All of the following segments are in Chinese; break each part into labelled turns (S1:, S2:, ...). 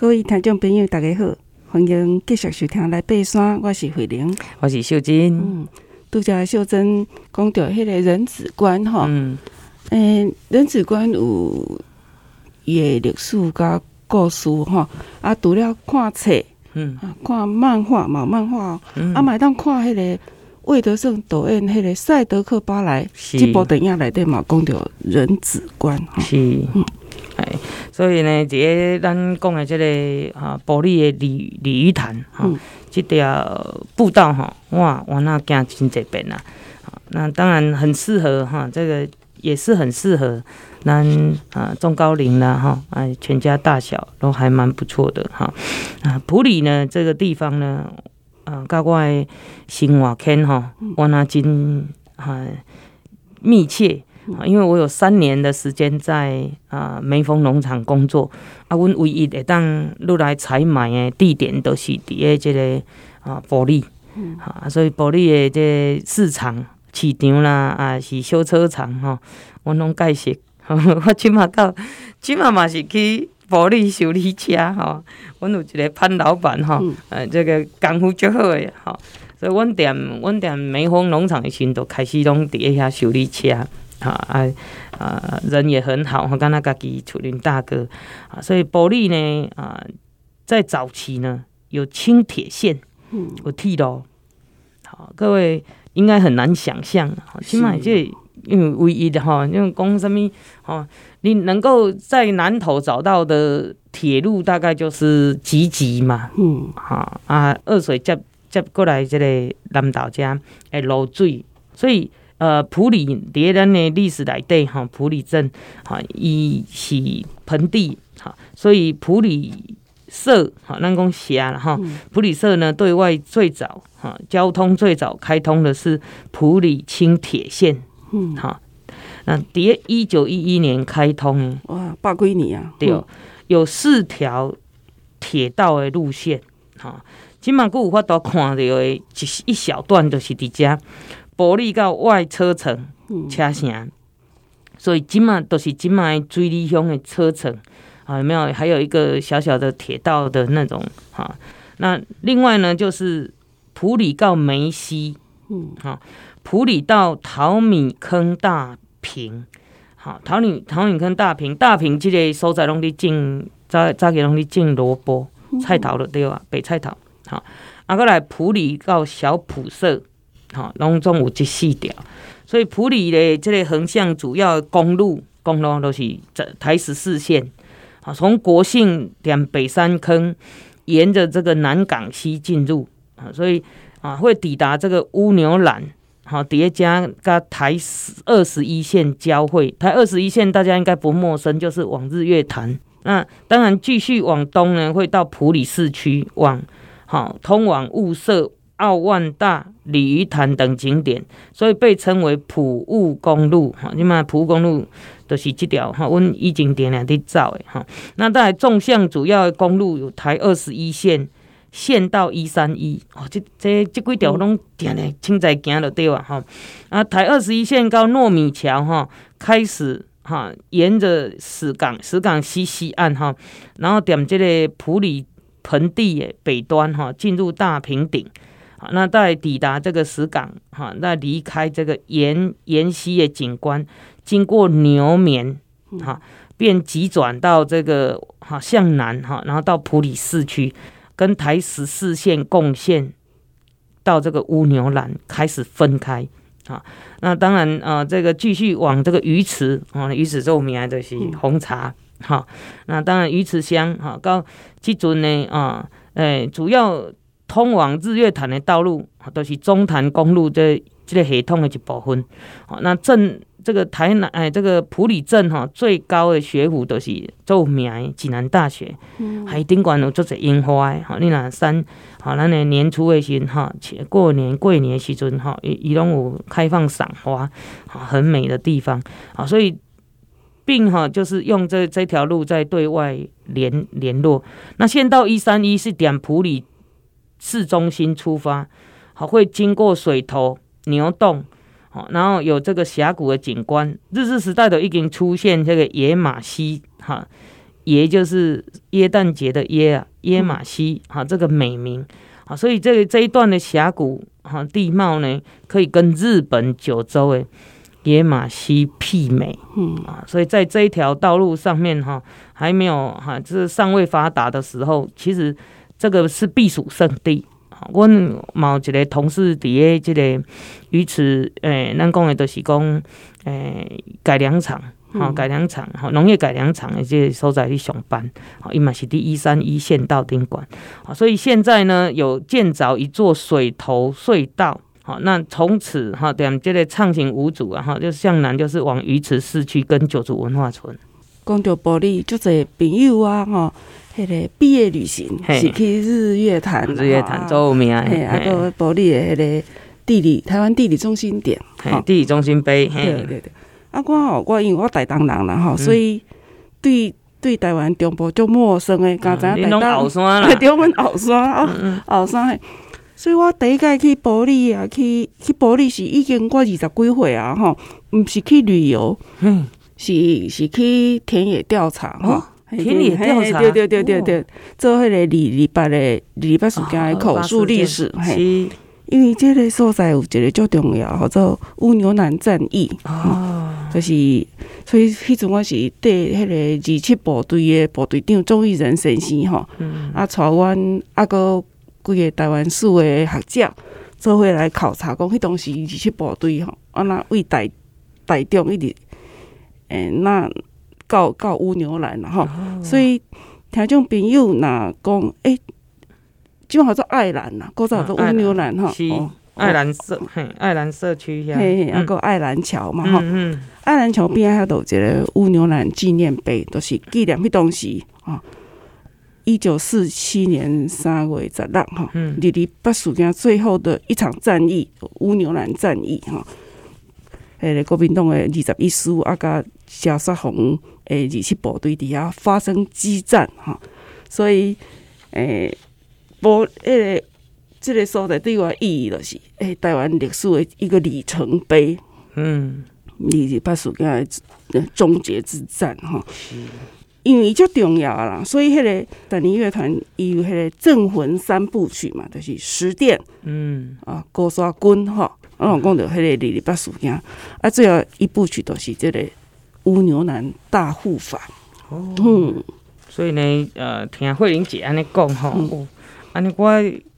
S1: 各位听众朋友，大家好，欢迎继续收听来爬山。我是慧玲，
S2: 我是秀珍。
S1: 嗯，拄则秀珍讲到迄个人子观吼，
S2: 嗯，
S1: 诶、欸，人子观有伊个历史甲故事吼，啊，除了看册，
S2: 嗯，
S1: 啊，看漫画嘛，漫画，
S2: 嗯、
S1: 啊，嘛当看迄个魏德圣导演迄个《赛德克巴莱》这部电影内底嘛，讲到人子关，
S2: 是，嗯。哎，所以呢，这个咱讲的这个啊，埔里的鲤鲤鱼潭哈，这条步道哈，哇，我那行真这边呐，那当然很适合哈，这个也是很适合咱啊中高龄啦哈，哎，全家大小都还蛮不错的哈。啊，普里呢这个地方呢，啊，跟我的生活圈哈，我那真啊密切。因为我有三年的时间在啊梅峰农场工作，啊，阮唯一会当入来采买的地点都是伫诶即个啊埔里，啊，所以埔里的这个市场、市场啦，啊是修车厂吼，我拢介绍。我即码到，即码嘛是去埔里修理车吼，阮有一个潘老板吼，呃，这个功夫足好诶吼，所以阮踮，阮踮梅峰农场诶时阵，就开始拢伫遐修理车。啊啊啊！人也很好，我跟他家己楚林大哥啊，所以玻璃呢啊，在早期呢有轻铁线，嗯，有铁路，好，各位应该很难想象，起码这因为唯一的哈，因为讲什么哈，你能够在南投找到的铁路大概就是集集嘛，嗯，好啊，二水接接过来这个南岛家诶漏水，所以。呃，普里迭咱的历史来对哈，普里镇哈，伊是盆地哈，所以普里社哈，咱讲社了哈，普里社呢对外最早哈，交通最早开通的是普里轻铁线，嗯，哈，那迭一九一一年开通，
S1: 哇，八几年啊，
S2: 对，有四条铁道的路线，哈，今嘛阁有法度看到的一一小段都是伫遮。埔里到外车城车城，所以今嘛都是今嘛水里乡的车城啊，有没有？还有一个小小的铁道的那种哈。那另外呢，就是埔里到梅溪，嗯，好，埔里到淘米坑大坪，好，淘米淘米坑大坪，大坪这个所在拢伫种早早期拢伫种萝卜、菜头了对吧？白菜头，好，啊，过来埔里到小埔社。好，拢总有这四条，所以埔里的这个横向主要公路，公路都是台十四线。啊，从国姓点北山坑，沿着这个南港溪进入啊，所以啊会抵达这个乌牛栏。好，叠加跟台二十一线交汇，台二十一线大家应该不陌生，就是往日月潭。那当然继续往东呢，会到埔里市区，往好通往雾社。奥万大、鲤鱼潭等景点，所以被称为埔雾公路。哈，你嘛埔雾公路都是这条哈，阮以前点两滴走的哈。那在纵向主要的公路有台二十一线，县道一三一。哦，这这这几条拢点的清在行就对吧？哈，啊，台二十一线到糯米桥哈，开始哈，沿着石港石港西西岸哈，然后点这个普里盆地的北端哈，进入大平顶。那在抵达这个石港，哈，那离开这个沿沿溪的景观，经过牛眠，哈，便急转到这个哈向南，哈，然后到普里市区，跟台十四线共线到这个乌牛栏开始分开，啊，那当然啊，这个继续往这个鱼池，啊，鱼池著名就是红茶，哈，那当然鱼池乡，哈，到这阵呢，啊，诶，主要。通往日月潭的道路都是中潭公路这这个系统的一部分。那镇这个台南哎，这个埔里镇哈最高的学府都是著名的暨南大学，还顶悬有做者樱花的哈。你那山哈，咱的年初的时哈，过年过年的时阵哈，伊伊拢有开放赏花，很美的地方啊。所以并哈就是用这这条路在对外联联络。那县道一三一是点埔里。市中心出发，好，会经过水头牛洞，好，然后有这个峡谷的景观。日治时代都已经出现这个野马溪，哈，野就是耶诞节的耶啊，耶马溪哈，这个美名。啊，所以这个这一段的峡谷哈地貌呢，可以跟日本九州的野马溪媲美，嗯。啊，所以在这一条道路上面哈，还没有哈，就是尚未发达的时候，其实这个是避暑胜地。我某一个同事伫个这个鱼池，诶，咱讲的都是讲，诶，改良场，哈，改良场，哈，农业改良场的这个所在去上班，好，伊嘛是伫一三一线道顶管，好，所以现在呢，有建造一座水头隧道，好，那从此哈，点这个畅行无阻啊，哈，就向南就是往鱼池市区跟九族文化村。
S1: 讲到玻璃，就是朋友啊，哈。迄个毕业旅行是去日月潭，
S2: 日月潭做有名。
S1: 嘿，啊个埔里的迄个地理台湾地理中心点，
S2: 地理中心碑。
S1: 对对对。啊，我吼，我因为我台东人啦吼，所以对对台湾中部就陌生诶。刚才台东
S2: 后山啦，
S1: 对，我们后山啊，后山嘿。所以我第一届去埔里啊，去去埔里是已经我二十几岁啊，吼，毋是去旅游，是是去田野调查吼。
S2: 田野调查，
S1: 对对对对对，做迄个二二八的二二八事件的口述历史，嘿，因为这个所在有一个足重要，叫做乌牛南战役，哦，就是所以迄阵我是带迄个二七部队的部队长钟义仁先生吼，啊，带阮啊个几个台湾史的学者做伙来考察，讲迄当时二七部队吼，啊那为台台中一直，诶那。到到乌牛兰了哈，所以听众朋友若讲，诶，基本上做爱兰呐，过早做乌牛兰哈，
S2: 爱兰社，嘿，爱兰社区遐，
S1: 嘿嘿，啊个爱兰桥嘛哈，爱兰桥边遐有一个乌牛兰纪念碑，都是纪念迄当时啊，一九四七年三月十六哈，二二八事件最后的一场战役乌牛兰战役哈，诶，个国民党诶二十一师啊个谢雪红。诶，二七部队伫遐发生激战哈，所以诶，埔诶，这个所在对我意义就是诶，台湾历史的一个里程碑。嗯，二二八事件的终结之战哈，因为伊足重要啦，所以迄个等年乐团伊有迄个镇魂三部曲嘛，就是十殿，嗯啊，高沙军哈，我讲到迄个二二八事件，啊，最后一部曲都是即个。乌牛男大护法，哦，嗯，
S2: 所以呢，呃，听慧玲姐安尼讲吼，安尼、嗯、我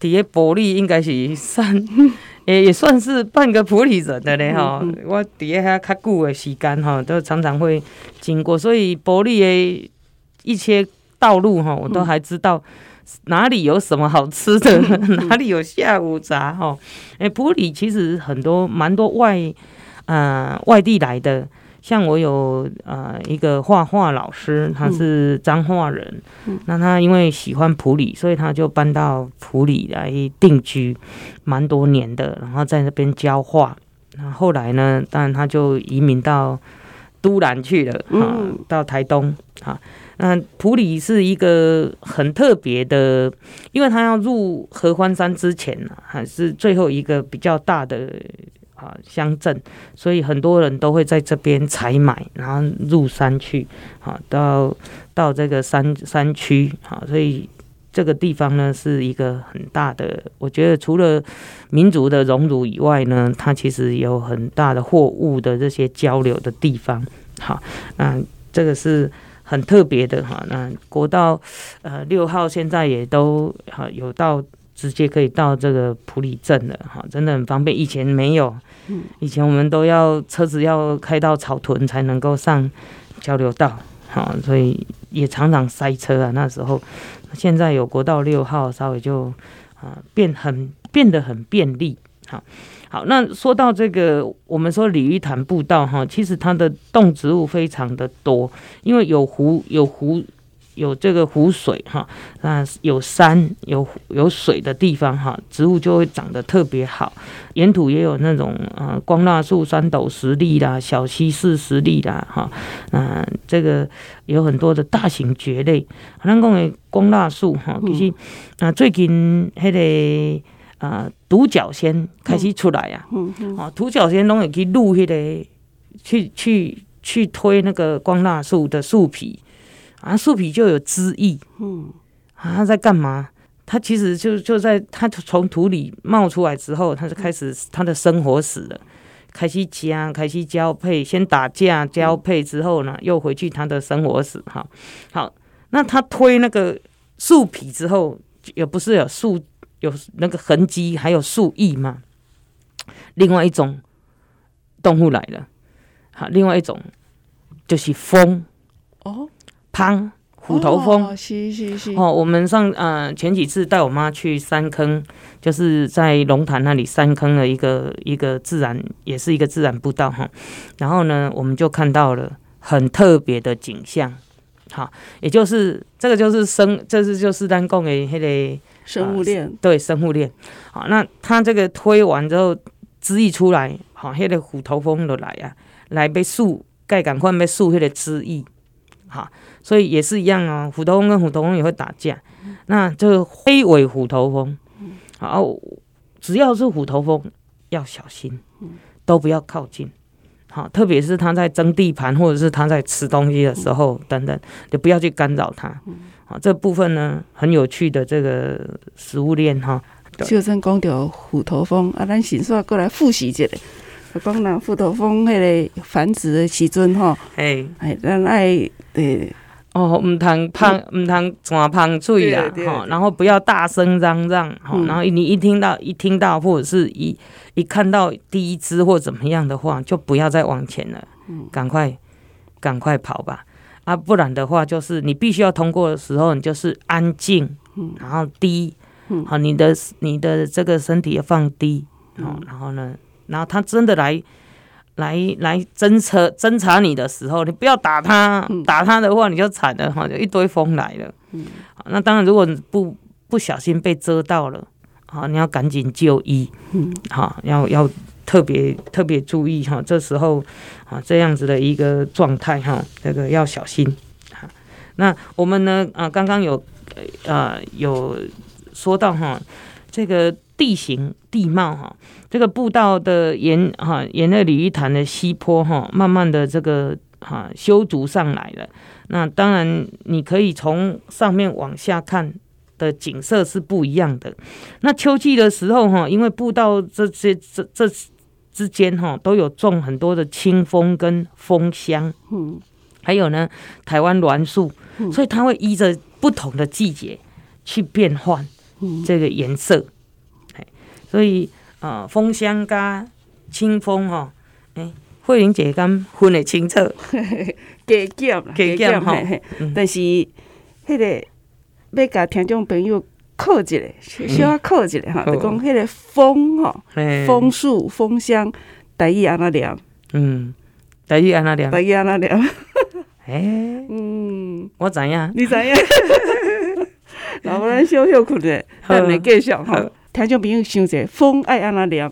S2: 伫个埔里应该是算，也也算是半个埔里人的嘞吼。嗯嗯、我伫个遐较久的时间吼，都常常会经过，所以埔里的一些道路吼，我都还知道哪里有什么好吃的，嗯、哪里有下午茶吼。诶，普里其实很多蛮多外，呃，外地来的。像我有呃一个画画老师，他是彰化人，嗯、那他因为喜欢普里，所以他就搬到普里来定居，蛮多年的，然后在那边教画。那后来呢，当然他就移民到都兰去了，啊，到台东啊。那普里是一个很特别的，因为他要入合欢山之前呢，还是最后一个比较大的。啊，乡镇，所以很多人都会在这边采买，然后入山去，啊到到这个山山区，啊，所以这个地方呢是一个很大的，我觉得除了民族的荣辱以外呢，它其实有很大的货物的这些交流的地方，好，那这个是很特别的哈，那国道呃六号现在也都哈有到。直接可以到这个普里镇了，哈，真的很方便。以前没有，以前我们都要车子要开到草屯才能够上交流道，好，所以也常常塞车啊。那时候，现在有国道六号，稍微就啊变很变得很便利，好，好。那说到这个，我们说鲤鱼潭步道哈，其实它的动植物非常的多，因为有湖有湖。有这个湖水哈，那有山有有水的地方哈，植物就会长得特别好。沿途也有那种啊，光蜡树、三斗石粒啦、小溪式石粒啦哈，嗯，这个有很多的大型蕨类。咱讲的光蜡树哈，其实啊，最近那个啊独角仙开始出来啊，哦独角仙拢会去录那个去去去推那个光蜡树的树皮。啊，树皮就有汁液，嗯，啊，它在干嘛？它其实就就在它从土里冒出来之后，它就开始它的生活史了，开始加，开始交配，先打架交配之后呢，又回去它的生活史。哈，好，那它推那个树皮之后，也不是有树有那个痕迹，还有树翼吗？另外一种动物来了，好，另外一种就是风哦，蜂。虎头蜂，哦，是是是哦，我们上呃前几次带我妈去三坑，就是在龙潭那里三坑的一个一个自然，也是一个自然步道哈。然后呢，我们就看到了很特别的景象，好，也就是这个就是生，这是就是单供给那个
S1: 生物链，呃，
S2: 对生物链。好，那它这个推完之后汁液出来，好，那个虎头蜂就来啊，来被树盖赶快被树那个汁液，哈。所以也是一样啊、哦，虎头蜂跟虎头蜂也会打架。那这个灰尾虎头蜂，好，只要是虎头蜂要小心，都不要靠近。好，特别是它在争地盘或者是它在吃东西的时候等等，就不要去干扰它。好，这部分呢很有趣的这个食物链哈。
S1: 就算讲到虎头蜂啊，咱先说过来复习一下。讲那虎头蜂迄个繁殖的时阵哈，哎哎，咱爱对。
S2: 哦，唔通胖，唔通转碰嘴啦，哈，然后不要大声嚷嚷，哈、嗯，然后你一听到，一听到，或者是一一看到第一只或怎么样的话，就不要再往前了，赶快赶快跑吧，啊，不然的话，就是你必须要通过的时候，你就是安静，然后低，好，你的你的这个身体要放低，好，然后呢，然后他真的来。来来侦测侦查你的时候，你不要打他，嗯、打他的话你就惨了哈，就一堆风来了。嗯，那当然，如果不不小心被蛰到了，好，你要赶紧就医。嗯，好，要要特别特别注意哈，这时候啊这样子的一个状态哈，这个要小心。那我们呢啊，刚刚有呃有说到哈，这个。地形地貌哈，这个步道的沿哈沿着鲤鱼潭的西坡哈，慢慢的这个哈修筑上来了。那当然你可以从上面往下看的景色是不一样的。那秋季的时候哈，因为步道这些这这之间哈都有种很多的清风跟枫香，嗯，还有呢台湾栾树，所以它会依着不同的季节去变换这个颜色。所以呃，风香加清风哈，哎，慧玲姐刚分得清楚，
S1: 加减加减吼，但是迄个要甲听众朋友考一下，小可考一下哈，就讲迄个枫哈，枫树风香，台语安那念？
S2: 嗯，台语安那念？
S1: 台语安那念？
S2: 哎，嗯，我知影，
S1: 你知影？然后咱小小困的，等你继续哈。听众朋友想者，风爱安怎念？